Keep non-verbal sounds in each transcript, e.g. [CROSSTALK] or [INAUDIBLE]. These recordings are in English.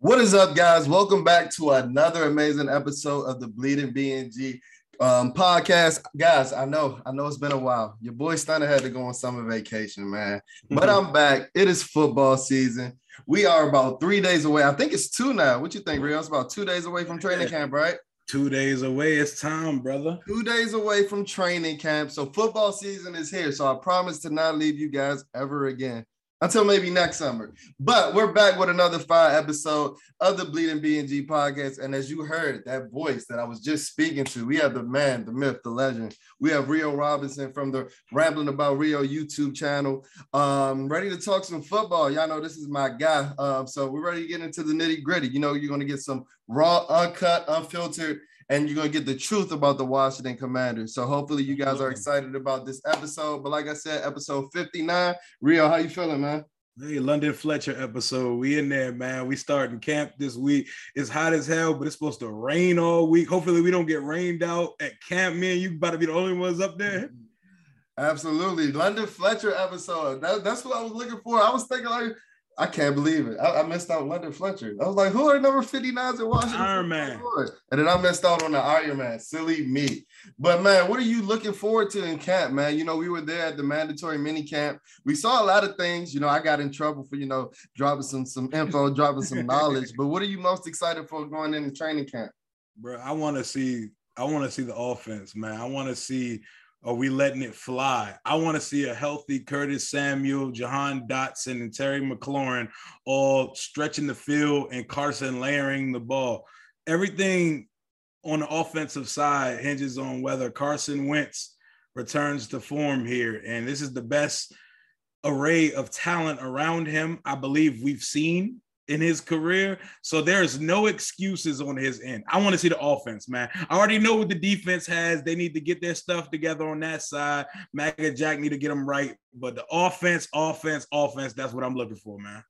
What is up, guys? Welcome back to another amazing episode of the Bleeding BNG um, podcast. Guys, I know, I know it's been a while. Your boy Stunner had to go on summer vacation, man. But I'm back. It is football season. We are about three days away. I think it's two now. What you think, Rio? It's about two days away from training camp, right? Two days away. It's time, brother. Two days away from training camp. So football season is here. So I promise to not leave you guys ever again until maybe next summer. But we're back with another fire episode of the Bleeding BNG podcast. And as you heard, that voice that I was just speaking to, we have the man, the myth, the legend. We have Rio Robinson from the Rambling About Rio YouTube channel. Um, ready to talk some football. Y'all know this is my guy. Um, so we're ready to get into the nitty gritty. You know, you're going to get some raw, uncut, unfiltered and you're gonna get the truth about the Washington Commanders. So hopefully you guys are excited about this episode. But like I said, episode 59. Rio, how you feeling, man? Hey, London Fletcher episode. We in there, man. We starting camp this week. It's hot as hell, but it's supposed to rain all week. Hopefully, we don't get rained out at camp. Man, you about to be the only ones up there. Absolutely. London Fletcher episode. That, that's what I was looking for. I was thinking like I can't believe it. I, I, missed out London Fletcher. I was like, who are number 59s in Washington? Iron Man. And then I missed out on the Iron Man. Silly me. But man, what are you looking forward to in camp, man? You know, we were there at the mandatory mini camp. We saw a lot of things. You know, I got in trouble for, you know, dropping some some info, dropping some [LAUGHS] knowledge. But what are you most excited for going into training camp? Bro, I want to see, I want to see the offense, man. I want to see are we letting it fly? I want to see a healthy Curtis Samuel, Jahan Dotson, and Terry McLaurin all stretching the field and Carson layering the ball. Everything on the offensive side hinges on whether Carson Wentz returns to form here. And this is the best array of talent around him I believe we've seen in his career. So there's no excuses on his end. I want to see the offense, man. I already know what the defense has. They need to get their stuff together on that side. Mac and Jack need to get them right. But the offense, offense, offense, that's what I'm looking for, man.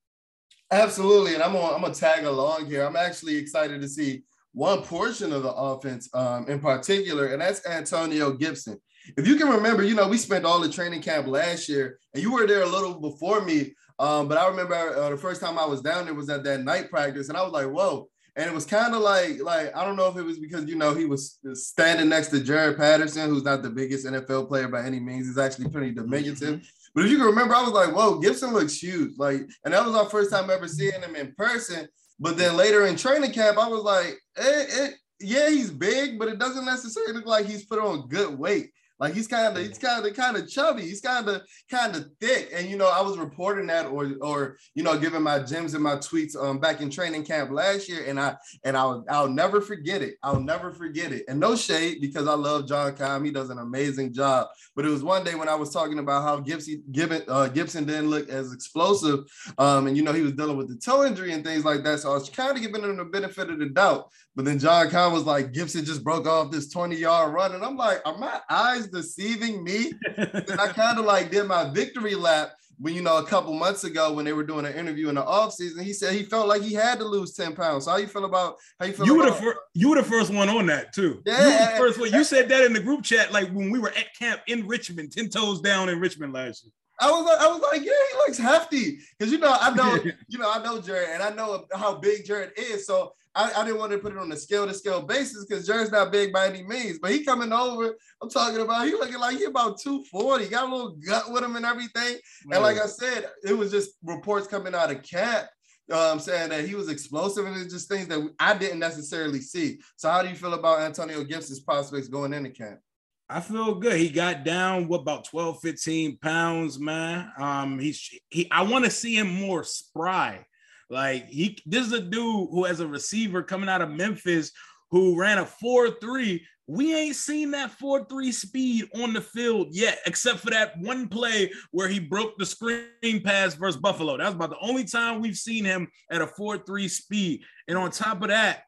Absolutely. And I'm I'm gonna tag along here. I'm actually excited to see one portion of the offense um, in particular, and that's Antonio Gibson. If you can remember, you know, we spent all the training camp last year, and you were there a little before me um, but I remember uh, the first time I was down there was at that night practice, and I was like, whoa. And it was kind of like, like I don't know if it was because you know he was standing next to Jaret Patterson, who's not the biggest NFL player by any means. He's actually pretty diminutive. Mm-hmm. But if you can remember, I was like, whoa, Gibson looks huge. Like, and that was our first time ever seeing him in person. But then later in training camp, I was like, it, it, yeah, he's big, but it doesn't necessarily look like he's put on good weight. Like he's kind of he's kind of kind of chubby. He's kind of kind of thick. And you know, I was reporting that or or you know, giving my gems and my tweets um back in training camp last year, and I and I'll I'll never forget it. I'll never forget it. And no shade because I love John Keim. He does an amazing job. But it was one day when I was talking about how Gibson Gibbon, uh, Gibson didn't look as explosive, um, and you know he was dealing with the toe injury and things like that. So I was kind of giving him the benefit of the doubt. But then John Keim was like, Gibson just broke off this 20 yard run. And I'm like, are my eyes deceiving me? and I kind of like did my victory lap when, you know, a couple months ago when they were doing an interview in the offseason, he said he felt like he had to lose 10 pounds. So how you feel about how you feel you were the fir- you were the first one on that too. Yeah. You were the first one. You said that in the group chat, like when we were at camp in Richmond, 10 toes down in Richmond last year. I was like, I was like, yeah, he looks hefty. Cause you know, I know, [LAUGHS] you know, I know Jaret and I know how big Jaret is. So I, I didn't want to put it on a scale to scale basis because Jaret's not big by any means. But he coming over, I'm talking about he looking like he about 240, got a little gut with him and everything. And like I said, it was just reports coming out of camp um, saying that he was explosive and it's just things that I didn't necessarily see. So how do you feel about Antonio Gibson's prospects going into camp? I feel good. He got down what about 12, 15 pounds, man. Um, he's he I want to see him more spry. Like he this is a dude who has a receiver coming out of Memphis who ran a 4-3. We ain't seen that 4-3 speed on the field yet, except for that one play where he broke the screen pass versus Buffalo. That was about the only time we've seen him at a 4-3 speed. And on top of that,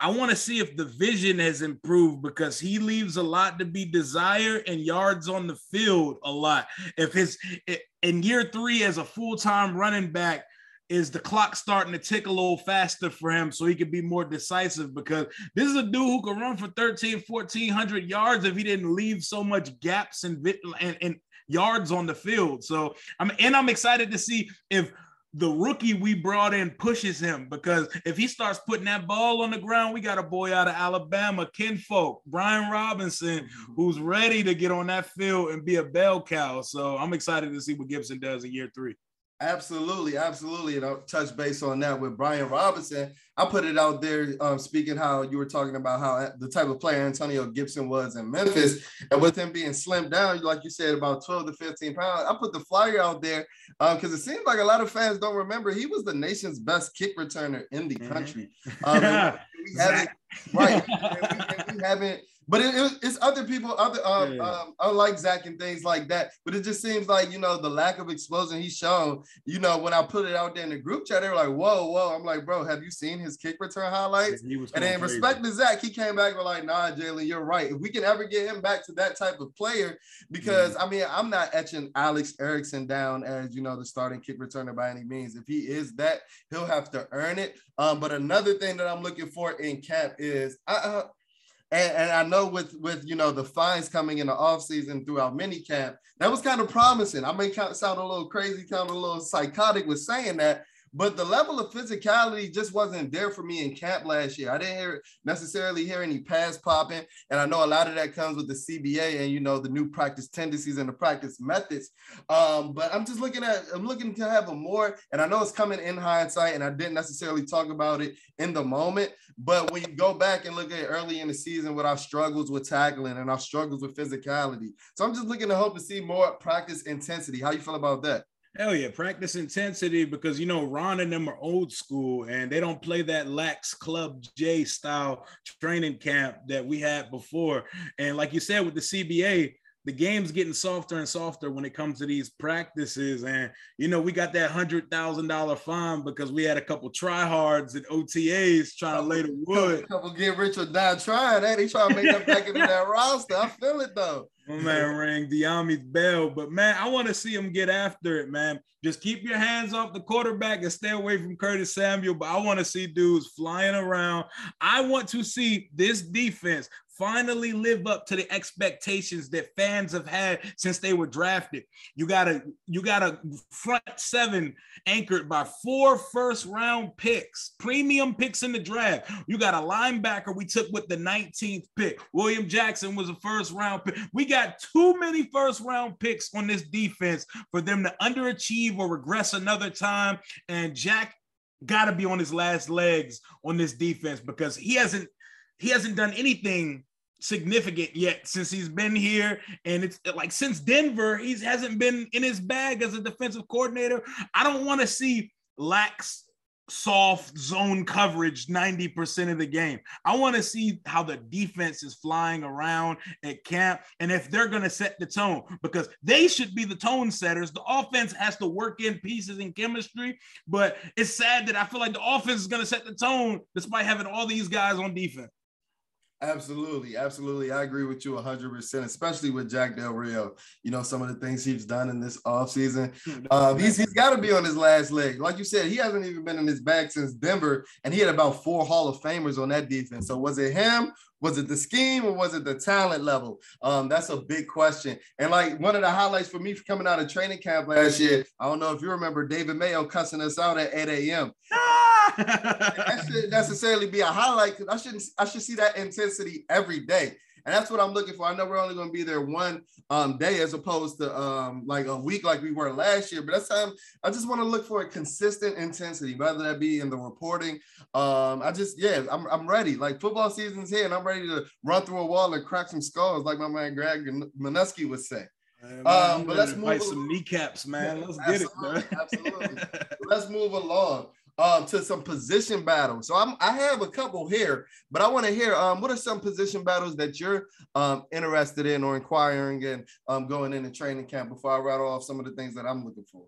I want to see if the vision has improved because he leaves a lot to be desired and yards on the field a lot. If his in year three as a full time running back, is the clock starting to tick a little faster for him so he can be more decisive because this is a dude who can run for 13 1400 yards if he didn't leave so much gaps and, and, and yards on the field so i'm and i'm excited to see if the rookie we brought in pushes him because if he starts putting that ball on the ground, we got a boy out of Alabama, Kinfolk, Brian Robinson, who's ready to get on that field and be a bell cow. So I'm excited to see what Gibson does in year three. Absolutely, absolutely. And I'll touch base on that with Brian Robinson. I put it out there, um, speaking how you were talking about how the type of player Antonio Gibson was in Memphis, and with him being slimmed down, like you said, about 12 to 15 pounds. I put the flyer out there because um, it seems like a lot of fans don't remember he was the nation's best kick returner in the mm-hmm. country. Um, we [LAUGHS] haven't, right, and we, and we haven't but it, it, it's other people, other um, yeah. um, unlike Zach and things like that. But it just seems like you know the lack of explosion he's shown. You know, when I put it out there in the group chat, they were like, "Whoa, whoa!" I'm like, "Bro, have you seen his kick return highlights?" and then crazy. respect to Zach, he came back and like, "Nah, Jalen, you're right. If we can ever get him back to that type of player, because mm. I mean, I'm not etching Alex Erickson down as you know the starting kick returner by any means. If he is that, he'll have to earn it. Um, but another thing that I'm looking for in camp is I, uh, and, and I know with with you know the fines coming in the offseason throughout minicamp, that was kind of promising. I may sound a little crazy, kind of a little psychotic with saying that, but the level of physicality just wasn't there for me in camp last year. I didn't hear necessarily hear any pass popping, and I know a lot of that comes with the CBA and you know the new practice tendencies and the practice methods. Um, but I'm just looking at I'm looking to have a more, and I know it's coming in hindsight, and I didn't necessarily talk about it in the moment. But when you go back and look at early in the season with our struggles with tackling and our struggles with physicality, so I'm just looking to hope to see more practice intensity. How you feel about that? Hell yeah, practice intensity because you know Ron and them are old school and they don't play that lax club J style training camp that we had before. And like you said with the CBA, the game's getting softer and softer when it comes to these practices. And you know, we got that hundred thousand dollar fine because we had a couple tryhards at OTAs trying to lay the wood. A couple get rich or die trying that. They trying to make that back into that [LAUGHS] roster. I feel it though. My man rang Dyami's bell, but man, I want to see him get after it, man. Just keep your hands off the quarterback and stay away from Curtis Samuel. But I want to see dudes flying around. I want to see this defense finally live up to the expectations that fans have had since they were drafted. You got a you got a front seven anchored by four first round picks, premium picks in the draft. You got a linebacker we took with the 19th pick. William Jackson was a first round pick. We got too many first round picks on this defense for them to underachieve or regress another time. And Jack got to be on his last legs on this defense because he hasn't he hasn't done anything significant yet since he's been here and it's like since denver he hasn't been in his bag as a defensive coordinator i don't want to see lax soft zone coverage 90% of the game. I want to see how the defense is flying around at camp and if they're going to set the tone because they should be the tone setters. The offense has to work in pieces and chemistry, but it's sad that I feel like the offense is going to set the tone despite having all these guys on defense. Absolutely, absolutely. I agree with you 100%, especially with Jack Del Rio. You know, some of the things he's done in this offseason. [LAUGHS] Um, he's he's got to be on his last leg. Like you said, he hasn't even been in his bag since Denver, and he had about four Hall of Famers on that defense. So was it him was it the scheme or was it the talent level? Um, that's a big question. And like one of the highlights for me coming out of training camp last year, I don't know if you remember David Mayo cussing us out at 8 a.m. that [LAUGHS] should necessarily be a highlight because I shouldn't I should see that intensity every day. And that's what I'm looking for. I know we're only going to be there one um, day as opposed to um, like a week like we were last year. But that's time I just want to look for a consistent intensity, whether that be in the reporting. Um, I just, yeah, I'm, I'm ready. Like football season's here and I'm ready to run through a wall and crack some skulls, like my man Greg Manusky would say. Man, um, but let's move some kneecaps, man. Let's [LAUGHS] get it, man. Absolutely. [LAUGHS] let's move along um, to some position battles. So I'm, I have a couple here, but I want to hear um, what are some position battles that you're um, interested in or inquiring and um, going into training camp before I rattle off some of the things that I'm looking for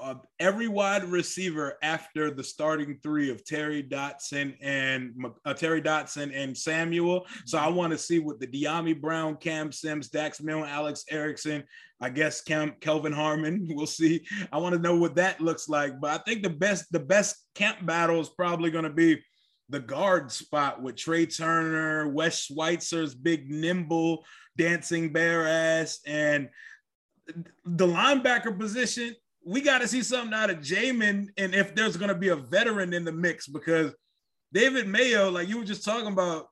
uh, every wide receiver after the starting three of Terry Dotson and uh, Terry Dotson and Samuel. So I want to see what the Dyami Brown, Cam Sims, Dax Milne, Alex Erickson, I guess Cam Kelvin Harmon. [LAUGHS] We'll see. I want to know what that looks like. But I think the best the best camp battle is probably going to be the guard spot with Trey Turner, Wes Schweitzer's big nimble dancing bear ass, and the linebacker position we got to see something out of Jamin, and if there's going to be a veteran in the mix, because David Mayo, like you were just talking about,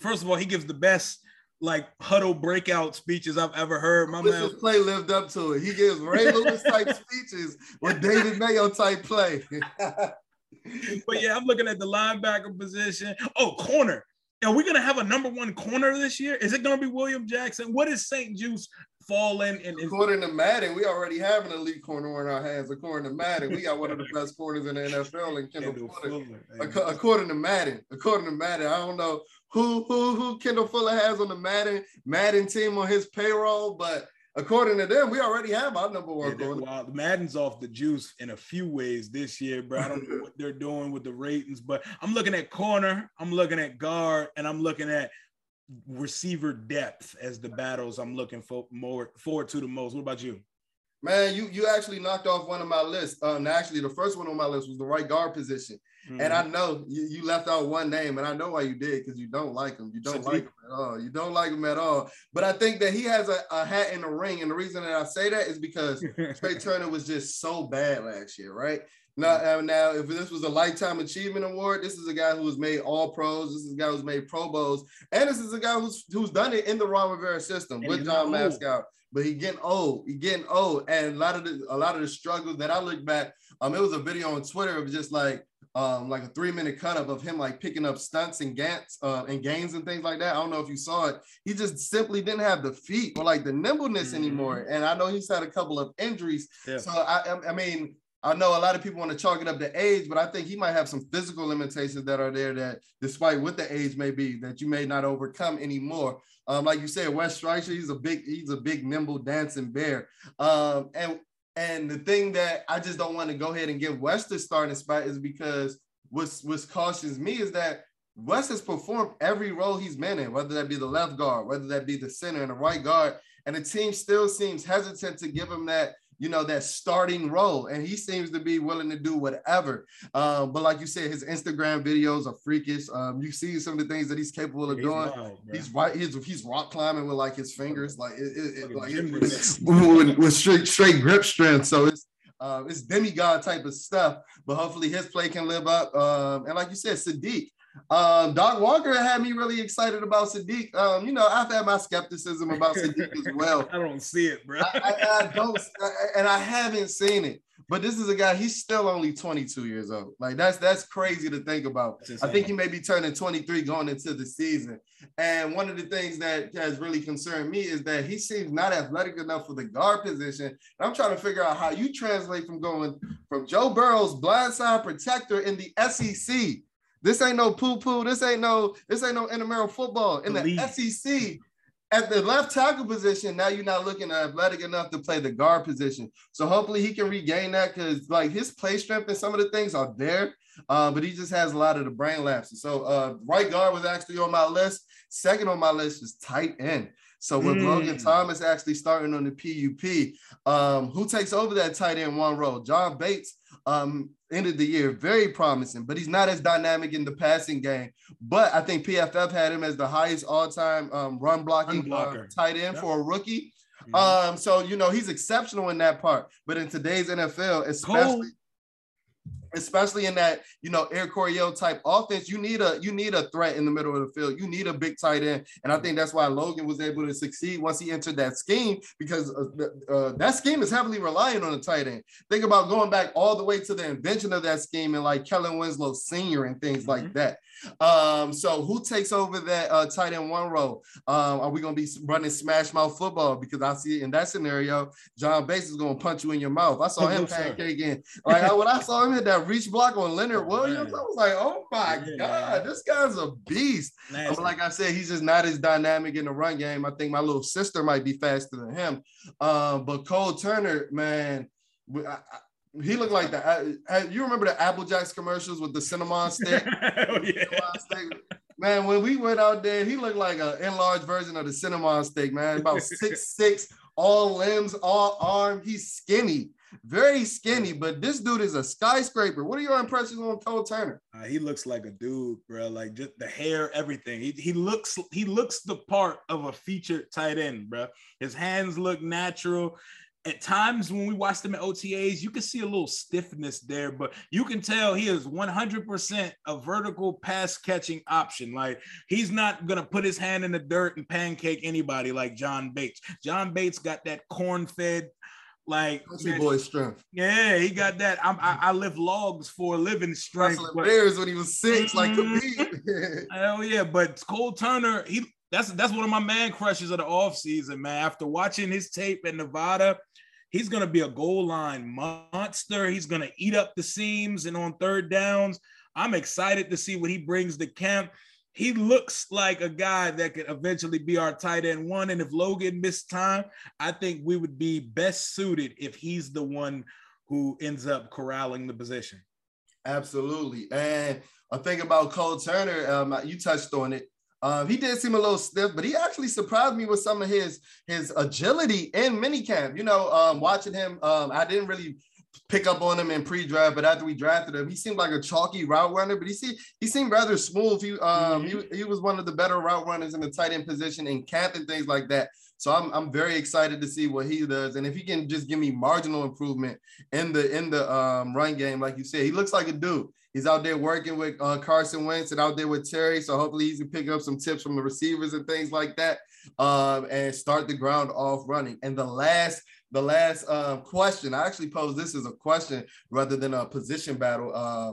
first of all, he gives the best like huddle breakout speeches I've ever heard. My man, play lived up to it. He gives Ray [LAUGHS] Lewis type speeches with David Mayo type play. [LAUGHS] but yeah, I'm looking at the linebacker position. Oh, corner. Are we gonna have a number one corner this year? Is it gonna be William Jackson? What is St-Juste fall in? And, according to Madden, we already have an elite corner in our hands. According to Madden, we got one of the best corners in the NFL and Kendall, Kendall Fuller. Fuller. According to Madden, according to Madden, I don't know who who who Kendall Fuller has on the Madden Madden team on his payroll, but according to them, we already have our number one yeah, corner. Well, Madden's off the juice in a few ways this year, bro. I don't know [LAUGHS] what they're doing with the ratings, but I'm looking at corner, I'm looking at guard, and I'm looking at receiver depth as the battles I'm looking for more forward to the most. What about you? Man, you you actually knocked off one of my lists. Um, actually, the first one on my list was the right guard position, mm-hmm. and I know you, you left out one name, and I know why you did because you don't like him. You don't like him at all. You don't like him at all. But I think that he has a, a hat in the ring, and the reason that I say that is because [LAUGHS] Trey Turner was just so bad last year, right? Now, now, if this was a lifetime achievement award, this is a guy who has made all pros. This is a guy who's made Pro Bowls, and this is a guy who's who's done it in the Ron Rivera system and with John Matsko. But he getting old. He getting old, and a lot of the a lot of the struggles that I look back. Um, it was a video on Twitter of just like um like a three minute cut up of him like picking up stunts and gants uh, and gains and things like that. I don't know if you saw it. He just simply didn't have the feet or like the nimbleness mm-hmm. anymore. And I know he's had a couple of injuries. Yeah. So I I mean I know a lot of people want to chalk it up to age, but I think he might have some physical limitations that are there that, despite what the age may be, that you may not overcome anymore. Um, like you said, Wes Schweitzer, he's a big, he's a big, nimble, dancing bear. Um, and and the thing that I just don't want to go ahead and give Wes the starting spot is because what's what cautions me is that Wes has performed every role he's been in, whether that be the left guard, whether that be the center and the right guard, and the team still seems hesitant to give him that you know, that starting role. And he seems to be willing to do whatever. Um, but like you said, his Instagram videos are freakish. Um, you see some of the things that he's capable of he's doing. Wild, he's right. He's, he's rock climbing with like his fingers, like it, it, it like [LAUGHS] with, with straight straight grip strength. So it's uh, it's demigod type of stuff. But hopefully his play can live up. Um, and like you said, Saahdiq. Um, Doc Walker had me really excited about Saahdiq. Um, you know, I've had my skepticism about Saahdiq as [LAUGHS] well. I don't see it, bro. I, I, I don't, and I haven't seen it. But this is a guy. He's still only 22 years old. Like that's that's crazy to think about. I think he may be turning 23 going into the season. And one of the things that has really concerned me is that he seems not athletic enough for the guard position. And I'm trying to figure out how you translate from going from Joe Burrow's blindside protector in the SEC this ain't no poo poo. This ain't no this ain't no intramural football in the, SEC. At the left tackle position, now you're not looking athletic enough to play the guard position. So hopefully he can regain that because like his play strength and some of the things are there, uh, but he just has a lot of the brain lapses. So uh, right guard was actually on my list. Second on my list is tight end. So with mm. Logan Thomas actually starting on the PUP, um, who takes over that tight end one role? John Bates um, ended the year very promising, but he's not as dynamic in the passing game. But I think PFF had him as the highest all-time um, run blocking uh, tight end yep. for a rookie. Mm-hmm. Um, so you know he's exceptional in that part. But in today's NFL, especially. Cole especially in that you know Air Coryell type offense, you need a you need a threat in the middle of the field. You need a big tight end, and I think that's why Logan was able to succeed once he entered that scheme because uh, uh, that scheme is heavily reliant on a tight end. Think about going back all the way to the invention of that scheme and like Kellen Winslow Senior and things mm-hmm. like that. Um, so who takes over that uh, tight end one role? Um, are we going to be running smash mouth football? Because I see in that scenario, John Bates is going to punch you in your mouth. I saw [LAUGHS] him pancaking. Like when I saw him hit that reach block on Leonard [LAUGHS] Williams, I was like, oh my yeah, God, this guy's a beast. But like I said, he's just not as dynamic in the run game. I think my little sister might be faster than him. Um, but Cole Turner, man, I, he looked like that. You remember the Apple Jacks commercials with the cinnamon [LAUGHS] stick? oh, yeah. Cinnamon Man, when we went out there, he looked like an enlarged version of the cinnamon stick, man. About [LAUGHS] six six, all limbs, all arm. He's skinny, very skinny. But this dude is a skyscraper. What are your impressions on Cole Turner? Uh, he looks like a dude, bro. Like just the hair, everything. He, he looks he looks the part of a featured tight end, bro. His hands look natural at times when we watch them at OTAs, you can see a little stiffness there, but you can tell he is 100% a vertical pass catching option. Like he's not going to put his hand in the dirt and pancake anybody like John Bates. John Bates got that corn fed like country boy strength. Yeah, he got that. I'm, I, I lift logs for a living strength. Wrestling Bears when he was 6 like mm-hmm. [LAUGHS] Khabib. Hell yeah, but Cole Turner, he that's that's one of my man crushes of the offseason, man. After watching his tape at Nevada, he's gonna be a goal line monster. He's gonna eat up the seams and on third downs. I'm excited to see what he brings to camp he looks like a guy that could eventually be our tight end one. And if Logan missed time, I think we would be best suited if he's the one who ends up corralling the position. Absolutely. And I think about Cole Turner, um, you touched on it. Um, he did seem a little stiff, but he actually surprised me with some of his his agility in minicamp. You know, um, watching him, um, I didn't really pick up on him in pre-draft, but after we drafted him, he seemed like a chalky route runner. But he see he seemed rather smooth. He um mm-hmm. he, he was one of the better route runners in the tight end position in camp and things like that. So I'm I'm very excited to see what he does, and if he can just give me marginal improvement in the in the um, run game, like you said, he looks like a dude. He's out there working with uh, Carson Wentz and out there with Terry. So hopefully he can pick up some tips from the receivers and things like that, um, and start the ground off running. And the last the last um, question. I actually posed this as a question rather than a position battle. Uh,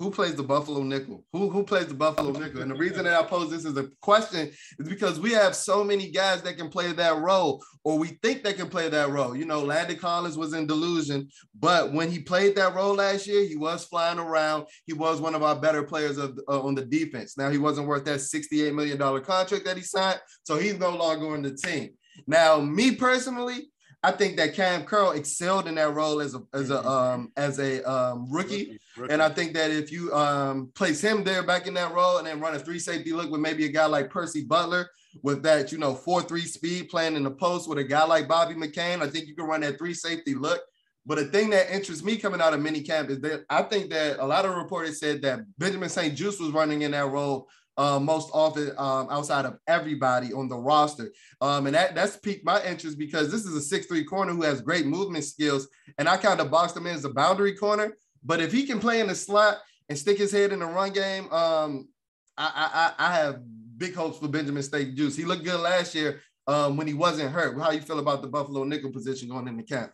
who plays the Buffalo nickel? Who who plays the Buffalo nickel? And the reason that I pose this as a question is because we have so many guys that can play that role, or we think they can play that role. You know, Landon Collins was in delusion, but when he played that role last year, he was flying around. He was one of our better players of, uh, on the defense. Now he wasn't worth that $68 million contract that he signed, so he's no longer on the team. Now, me personally, I think that Cam Curl excelled in that role as a as a mm-hmm. um as a um rookie. Rookie, rookie. And I think that if you um place him there back in that role and then run a three safety look with maybe a guy like Percy Butler with that, you know, four three speed playing in the post with a guy like Bobby McCain, I think you can run that three safety look. But the thing that interests me coming out of minicamp is that I think that a lot of reporters said that Benjamin St-Juste was running in that role uh, most often um, outside of everybody on the roster. Um, and that that's piqued my interest because this is a six-three corner who has great movement skills. And I kind of boxed him in as a boundary corner. But if he can play in the slot and stick his head in the run game, um, I, I, I have big hopes for Benjamin St-Juste. He looked good last year um, when he wasn't hurt. How you feel about the Buffalo nickel position going in the camp?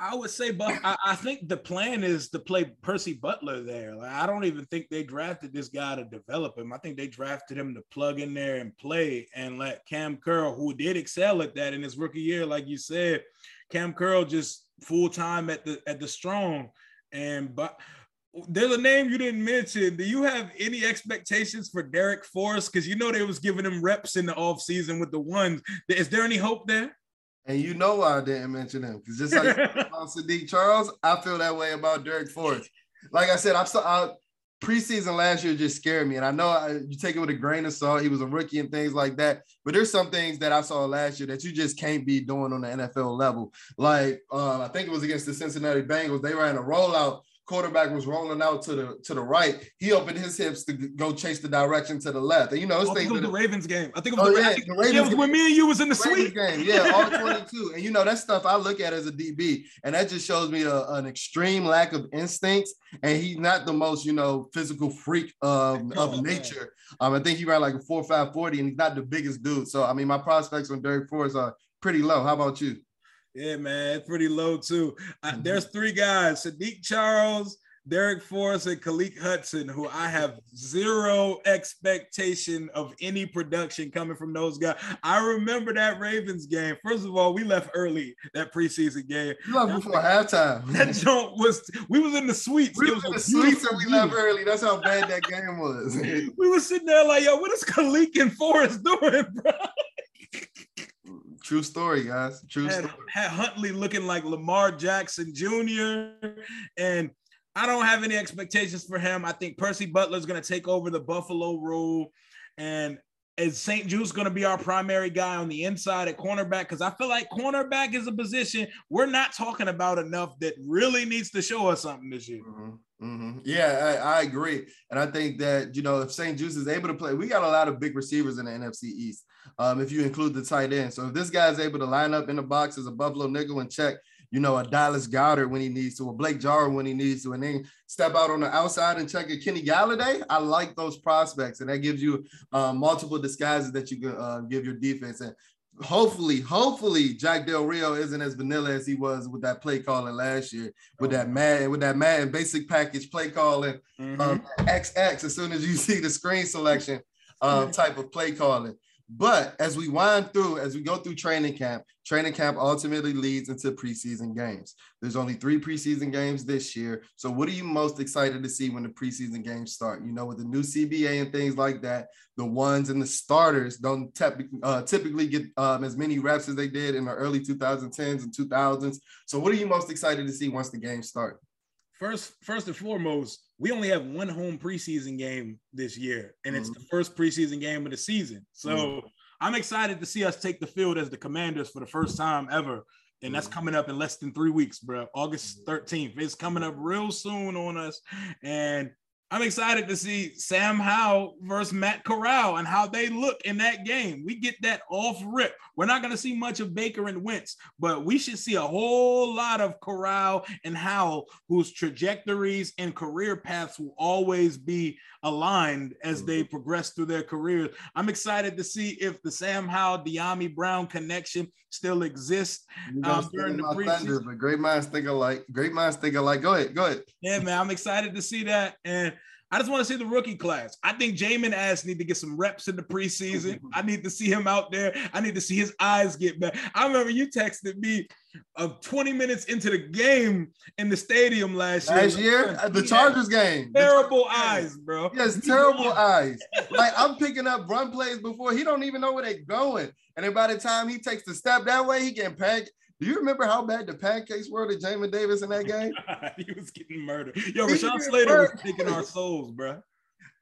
I would say, but I, think the plan is to play Percy Butler there. Like, I don't even think they drafted this guy to develop him. I think they drafted him to plug in there and play and let Cam Curl, who did excel at that in his rookie year, like you said, Cam Curl just full time at the at the strong. And but there's a name you didn't mention. Do you have any expectations for Darrick Forrest? Because you know they was giving him reps in the off season with the ones. Is there any hope there? And you know why I didn't mention him because just like [LAUGHS] about Saahdiq Charles, I feel that way about Darrick Forrest. Like I said, I saw I, preseason last year just scared me, and I know I, you take it with a grain of salt. He was a rookie and things like that, but there's some things that I saw last year that you just can't be doing on the NFL level. Like uh, I think it was against the Cincinnati Bengals, they ran a rollout quarterback was rolling out to the to the right, he opened his hips to go chase the direction to the left. And you know, it's oh, things the Ravens game. I think it was, oh, the, yeah, the Ravens it was when me and you was in the, the suite game. Yeah, all 22. and you know, that stuff I look at as a DB, and that just shows me a, an extreme lack of instincts. And he's not the most, you know, physical freak um, of oh, nature. Um, I think he ran like a four five forty, and he's not the biggest dude. So I mean, my prospects on Darrick Forrest are pretty low. How about you? Yeah, man, it's pretty low too. Uh, mm-hmm. There's three guys: Saahdiq Charles, Darrick Forrest, and Khaleke Hudson, who I have zero expectation of any production coming from those guys. I remember that Ravens game. First of all, we left early that preseason game. You left before halftime. [LAUGHS] That joint was we was in the suites. We was in the suites and we left early. That's how bad that game was. [LAUGHS] we were sitting there like, yo, what is Khaleke and Forrest doing, bro? True story, guys. True had, story. Had Huntley looking like Lamar Jackson Jr. and I don't have any expectations for him. I think Percy Butler is going to take over the Buffalo role, and is St-Juste going to be our primary guy on the inside at cornerback? Because I feel like cornerback is a position we're not talking about enough that really needs to show us something this year. Mm-hmm. Mm-hmm. Yeah, I, I, agree, and I think that you know if St-Juste is able to play, we got a lot of big receivers in the NFC East. Um, if you include the tight end, so if this guy is able to line up in the box as a Buffalo nickel and check you know, a Dallas Goedert when he needs to, a Blake Jarwin when he needs to, and then step out on the outside and check a Kenny Golladay. I like those prospects, and that gives you uh, multiple disguises that you can uh, give your defense. And hopefully, hopefully Jack Del Rio isn't as vanilla as he was with that play calling last year, with that mad, with that mad basic package play calling, mm-hmm. um, XX. As soon as you [LAUGHS] see the screen selection um, type of play calling. But as we wind through, as we go through training camp, training camp ultimately leads into preseason games. There's only three preseason games this year. So, what are you most excited to see when the preseason games start? You know, with the new CBA and things like that, the ones and the starters don't uh, typically get um, as many reps as they did in the early 2010s and 2000s. So, what are you most excited to see once the games start? First, first and foremost, we only have one home preseason game this year, and mm-hmm. it's the first preseason game of the season. So mm-hmm. I'm excited to see us take the field as the Commanders for the first time ever. And that's mm-hmm. coming up in less than three weeks, bro. August 13th. It's coming up real soon on us. And I'm excited to see Sam Howell versus Matt Corral and how they look in that game. We get that off rip. We're not going to see much of Baker and Wentz, but we should see a whole lot of Corral and Howell, whose trajectories and career paths will always be aligned as they mm-hmm. progress through their careers. I'm excited to see if the Sam Howell Dyami Brown connection still exists um, during the preseason. Thunder, but great minds think alike. Great minds think alike. Go ahead. Go ahead. Yeah, man. I'm excited to see that. And I just want to see the rookie class. I think Jamin Ass need to get some reps in the preseason. [LAUGHS] I need to see him out there. I need to see his eyes get back. I remember you texted me of 20 minutes into the game in the stadium last, last year. Last year, the Chargers game. Terrible eyes, bro. Yes, terrible eyes. Like I'm picking up run plays before he don't even know where they're going. And then by the time he takes the step that way, he getting packed. Do you remember how bad the pancakes were to Jamin Davis in that [LAUGHS] game? [LAUGHS] he was getting murdered. Yo, Rashawn Slater was taking our souls, bro.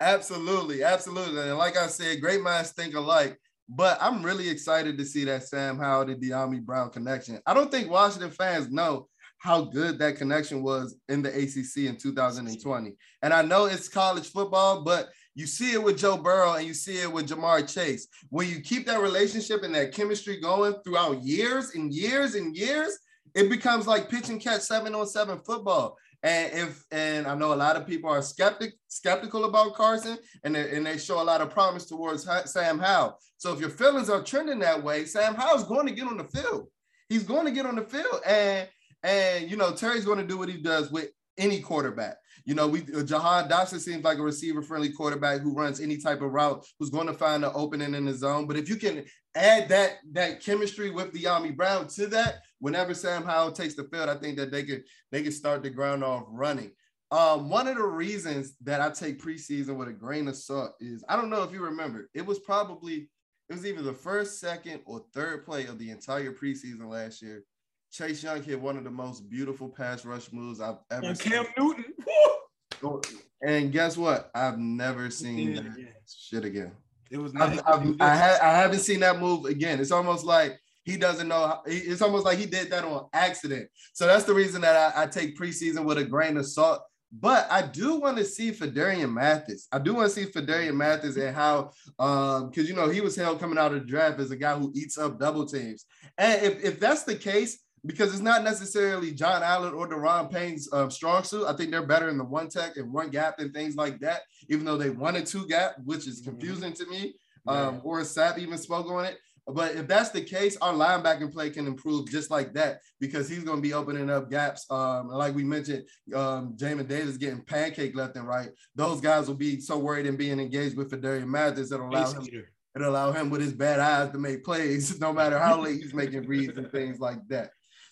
Absolutely, absolutely. And like I said, great minds think alike. But I'm really excited to see that Sam Howell to Dyami Brown connection. I don't think Washington fans know how good that connection was in the ACC in 2020. And I know it's college football, but you see it with Joe Burrow and you see it with Ja'Marr Chase. When you keep that relationship and that chemistry going throughout years and years and years, it becomes like pitch and catch seven on seven football. And if and I know a lot of people are skeptic skeptical about Carson, and they, and they show a lot of promise towards Sam Howell. So if your feelings are trending that way, Sam Howell's going to get on the field. He's going to get on the field, and and you know Terry's going to do what he does with any quarterback. You know, we uh, Jahan Dotson seems like a receiver-friendly quarterback who runs any type of route, who's going to find an opening in the zone. But if you can add that that chemistry with Dyami Brown to that, whenever Sam Howell takes the field, I think that they could they could start the ground off running. Um, one of the reasons that I take preseason with a grain of salt is I don't know if you remember, it was probably it was either the first, second, or third play of the entire preseason last year Chase Young hit one of the most beautiful pass rush moves I've ever and seen. Cam Newton. [LAUGHS] And guess what? I've never seen that again. shit again. It was. I've, I've, I, ha- I haven't seen that move again. It's almost like he doesn't know. How, it's almost like he did that on accident. So that's the reason that I, I take preseason with a grain of salt. But I do want to see Phidarian Mathis. I do want to see Phidarian Mathis and how, um, because you know he was held coming out of the draft as a guy who eats up double teams. And if, if that's the case, because it's not necessarily John Allen or Daron Payne's um, strong suit. I think they're better in the one tech and one gap and things like that, even though they wanted two gap, which is mm-hmm. confusing mm-hmm. to me. Um, yeah. Or Sapp even spoke on it. But if that's the case, our linebacking play can improve just like that because he's going to be opening up gaps. Um, like we mentioned, um, Jamin Davis getting pancake left and right. Those guys will be so worried and being engaged with Phidarian Mathis that allow him it allow him with his bad eyes to make plays, [LAUGHS] no matter how late he's making reads and things like that.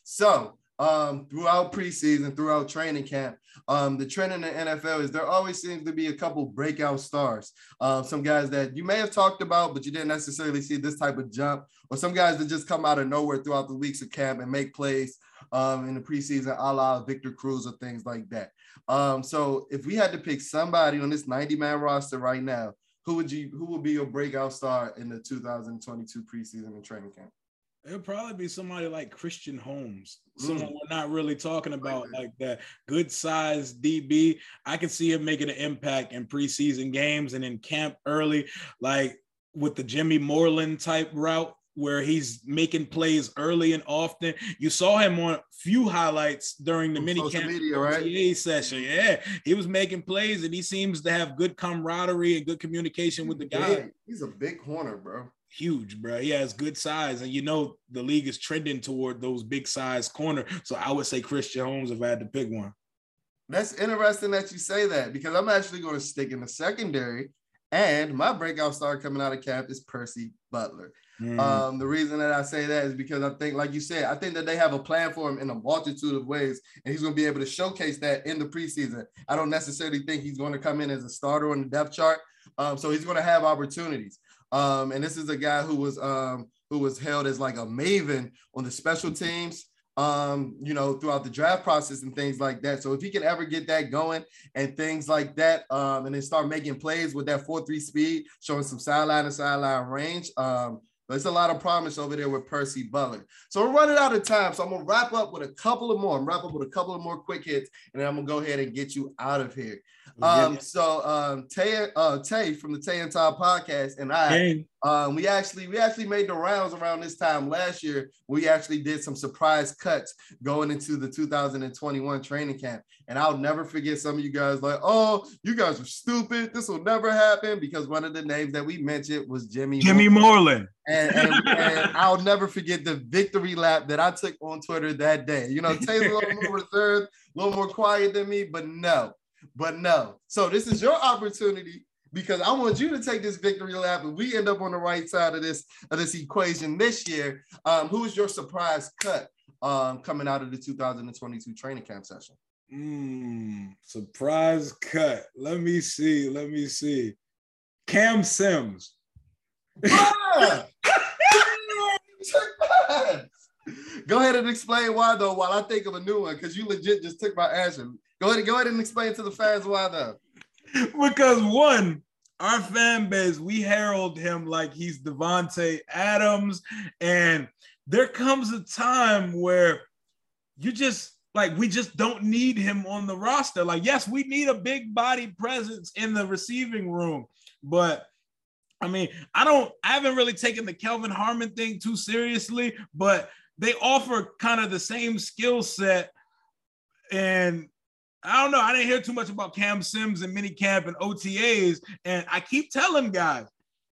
So um, throughout preseason, throughout training camp, um, the trend in the NFL is there always seems to be a couple breakout stars. Uh, some guys that you may have talked about, but you didn't necessarily see this type of jump, or some guys that just come out of nowhere throughout the weeks of camp and make plays um, in the preseason, a la Victor Cruz or things like that. Um, so if we had to pick somebody on this 90 man roster right now, who would you who would be your breakout star in the 2022 preseason and training camp? It'll probably be somebody like Christian Holmes, someone mm. we're not really talking about like that. Good size DB. I can see him making an impact in preseason games and in camp early, like with the Jimmy Moreland type route where he's making plays early and often. You saw him on few highlights during the mini camp media, right? session. Yeah, he was making plays and he seems to have good camaraderie and good communication with the guy. He's a big corner, bro. Huge, bro. He has good size, and you know the league is trending toward those big size corner. So I would say Christian Holmes if I had to pick one. That's interesting that you say that because I'm actually going to stick in the secondary. And my breakout star coming out of camp is Percy Butler. Mm. Um, the reason that I say that is because I think, like you said, I think that they have a plan for him in a multitude of ways, and he's going to be able to showcase that in the preseason. I don't necessarily think he's going to come in as a starter on the depth chart, um, so he's going to have opportunities. Um, and this is a guy who was um, who was held as like a maven on the special teams um, you know, throughout the draft process and things like that. So if he can ever get that going and things like that, um, and then start making plays with that 4-3 speed, showing some sideline to sideline range, um, there's a lot of promise over there with Percy Butler. So we're running out of time. So I'm gonna wrap up with a couple of more. I'm wrap up with a couple of more quick hits, and then I'm gonna go ahead and get you out of here. Um, so um, Tay, uh, Tay from the Tay and Todd podcast and I, um, we actually we actually made the rounds around this time last year. We actually did some surprise cuts going into the 2021 training camp, and I'll never forget some of you guys like, oh, you guys are stupid. This will never happen because one of the names that we mentioned was Jimmy Jimmy Moreland. And, and, [LAUGHS] and, I'll never forget the victory lap that I took on Twitter that day. You know, Tay's a little more [LAUGHS] reserved, a little more quiet than me, but no, but no. So this is your opportunity because I want you to take this victory lap and we end up on the right side of this of this equation this year. Um, who is your surprise cut um, coming out of the 2022 training camp session? Mm, surprise cut. Let me see. Let me see. Cam Sims. [LAUGHS] Go ahead and explain why though, while I think of a new one, because you legit just took my answer. Go ahead, go ahead and explain to the fans why though. [LAUGHS] Because one, our fan base, we herald him like he's Davante Adams, and there comes a time where you just like we just don't need him on the roster. Like, yes, we need a big body presence in the receiving room, but I mean, I don't, I haven't really taken the Kelvin Harmon thing too seriously, but they offer kind of the same skill set. And I don't know, I didn't hear too much about Cam Sims and minicamp and OTAs. And I keep telling guys,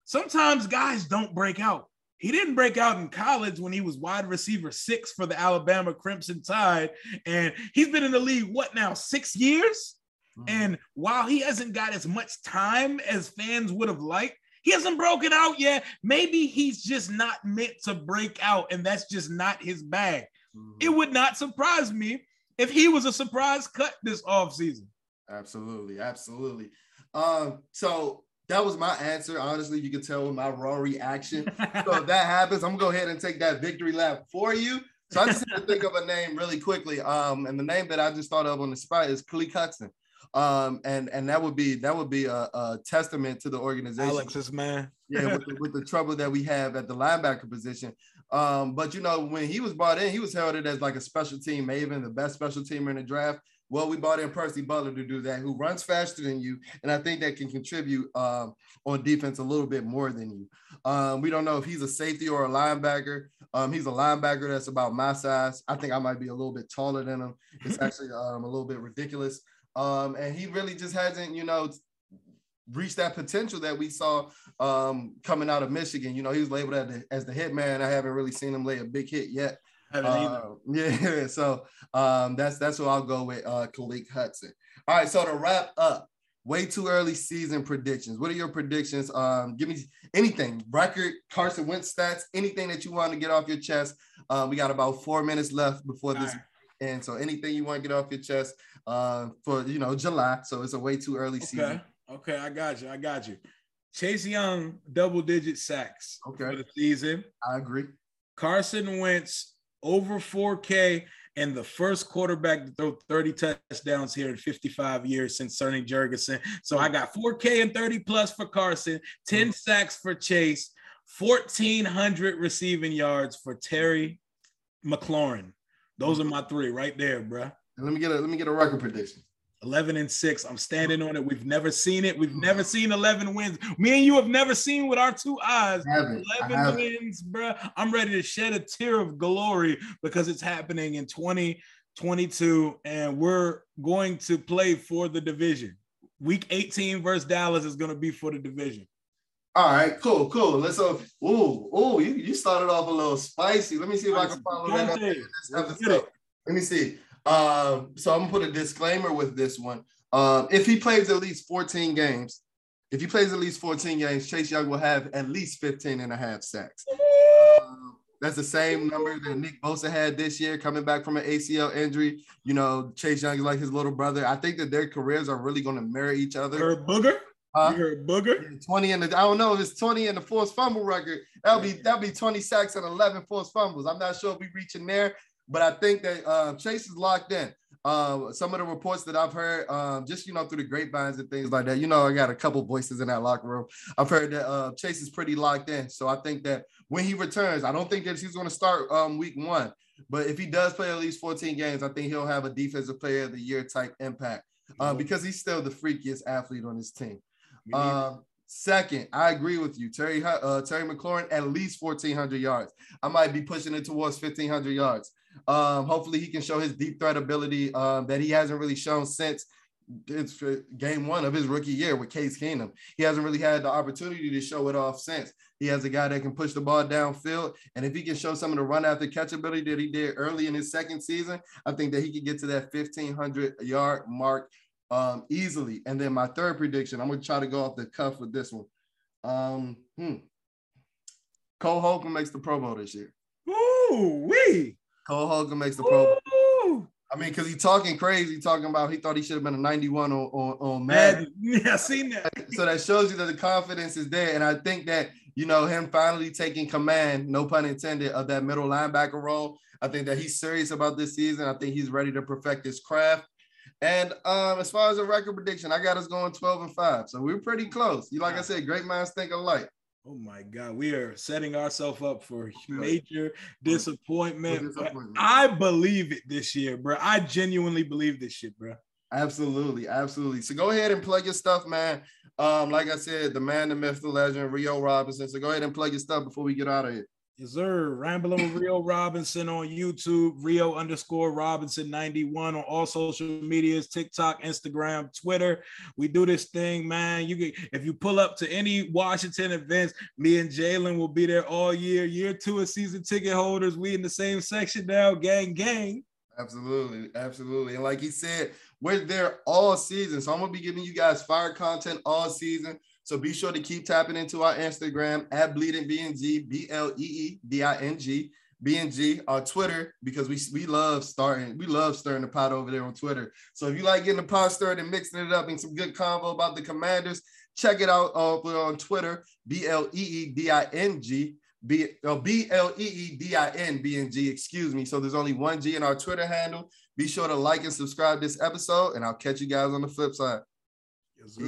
sometimes guys don't break out. He didn't break out in college when he was wide receiver six for the Alabama Crimson Tide. And he's been in the league, what now, six years? Mm-hmm. And while he hasn't got as much time as fans would have liked, he hasn't broken out yet. Maybe he's just not meant to break out, and that's just not his bag. Mm-hmm. It would not surprise me if he was a surprise cut this offseason. Absolutely, absolutely. Um, so that was my answer. Honestly, you can tell with my raw reaction. so if that [LAUGHS] happens, I'm gonna go ahead and take that victory lap for you. So I just had to think of a name really quickly. Um, and the name that I just thought of on the spot is Khaleke Hudson. Um, and and that would be that would be a, a testament to the organization. Alex's man. yeah, with the, with the, trouble that we have at the linebacker position. Um, but you know, when he was brought in, he was heralded as like a special team maven, the best special teamer in the draft. Well, we brought in Percy Butler to do that, who runs faster than you, and I think that can contribute um, on defense a little bit more than you. Um, we don't know if he's a safety or a linebacker. Um, he's a linebacker that's about my size. I think I might be a little bit taller than him. It's [LAUGHS] actually um, a little bit ridiculous. Um, and he really just hasn't, you know, reached that potential that we saw um, coming out of Michigan. You know, he was labeled as the, as the hit man. I haven't really seen him lay a big hit yet. Uh, [LAUGHS] yeah, so um, that's that's what I'll go with uh, Khaleke Hudson. All right, so to wrap up, way too early season predictions. What are your predictions? Um, give me anything, record, Carson Wentz stats, anything that you want to get off your chest. Uh, we got about four minutes left before this, right. and so anything you want to get off your chest uh, for you know July. So it's a way too early okay. season. Okay, I got you. I got you. Chase Young, double digit sacks okay. for the season. I agree. Carson Wentz over 4K and the first quarterback to throw 30 touchdowns here in 55 years since Sonny Jurgensen. So I got 4K and 30 plus for Carson, 10 mm. sacks for Chase, 1,400 receiving yards for Terry McLaurin. Those are my three right there, bruh. let me get a let me get a record prediction. 11 and 6. I'm standing on it. We've never seen it. We've never seen 11 wins. Me and you have never seen with our two eyes 11 wins, bro. I'm ready to shed a tear of glory because it's happening in 2022 and we're going to play for the division. Week 18 versus Dallas is going to be for the division. All right, cool, cool. Let's go. Ooh, ooh, you, you started off a little spicy. Let me see if I can follow that up. Let me see. Um, so I'm gonna put a disclaimer with this one. Um, if he plays at least 14 games, if he plays at least 14 games, Chase Young will have at least 15 and a half sacks. Um, that's the same number that Nick Bosa had this year, coming back from an ACL injury. You know, Chase Young is like his little brother. I think that their careers are really going to mirror each other. Her booger. Huh? You heard booger. 20 in the I don't know if it's 20 in the forced fumble record. That'll be that'll be 20 sacks and 11 forced fumbles. I'm not sure if we're reaching there, but I think that uh, Chase is locked in. Uh, some of the reports that I've heard, um, just you know, through the grapevines and things like that. You know, I got a couple voices in that locker room. I've heard that uh, Chase is pretty locked in. So I think that when he returns, I don't think that he's going to start um, week one. But if he does play at least 14 games, I think he'll have a defensive player of the year type impact uh, because he's still the freakiest athlete on his team. Um, second, I agree with you. Terry uh, Terry McLaurin at least 1,400 yards. I might be pushing it towards 1,500 yards. Um, hopefully, he can show his deep threat ability um, that he hasn't really shown since it's game one of his rookie year with Case Keenum. He hasn't really had the opportunity to show it off since. He has a guy that can push the ball downfield. And if he can show some of the run after catch ability that he did early in his second season, I think that he could get to that 1,500 yard mark um, easily. And then my third prediction, I'm to try to go off the cuff with this one. Um, hmm. Cole Holcomb makes the Pro Bowl this year. Ooh, wee. Cole Holcomb makes the Pro Bowl. I mean, because he's talking crazy, talking about he thought he should have been a 91 on, on, on Madden. Yeah, I seen that. So that shows you that the confidence is there. And I think that, you know, him finally taking command, no pun intended, of that middle linebacker role. I think that he's serious about this season. I think he's ready to perfect his craft. And um, as far as a record prediction, I got us going 12 and 5. So we're pretty close. You like I said, great minds think alike. Oh my God, we are setting ourselves up for major disappointment. disappointment. I believe it this year, bro. I genuinely believe this shit, bro. Absolutely, absolutely. So go ahead and plug your stuff, man. Um, like I said, the man, the myth, the legend, Rio Robinson. So go ahead and plug your stuff before we get out of here. Yes, sir. Rambling Rio Robinson on YouTube, Rio underscore Robinson 91 on all social medias, TikTok, Instagram, Twitter. We do this thing, man. You get if you pull up to any Washington events, me and Jalen will be there all year. Year two of season ticket holders. We in the same section now, gang, gang. Absolutely, absolutely. And like he said, we're there all season. So I'm gonna be giving you guys fire content all season. So be sure to keep tapping into our Instagram at Bleeding BNG, B L E E D I N G, BNG, our Twitter, because we, we love starting, we love stirring the pot over there on Twitter. So if you like getting the pot stirred and mixing it up and some good convo about the commanders, check it out uh, on Twitter, B L E E D I N G. B L E E D I N B N G, excuse me. So there's only one G in our Twitter handle. Be sure to like and subscribe this episode, and I'll catch you guys on the flip side. Yes,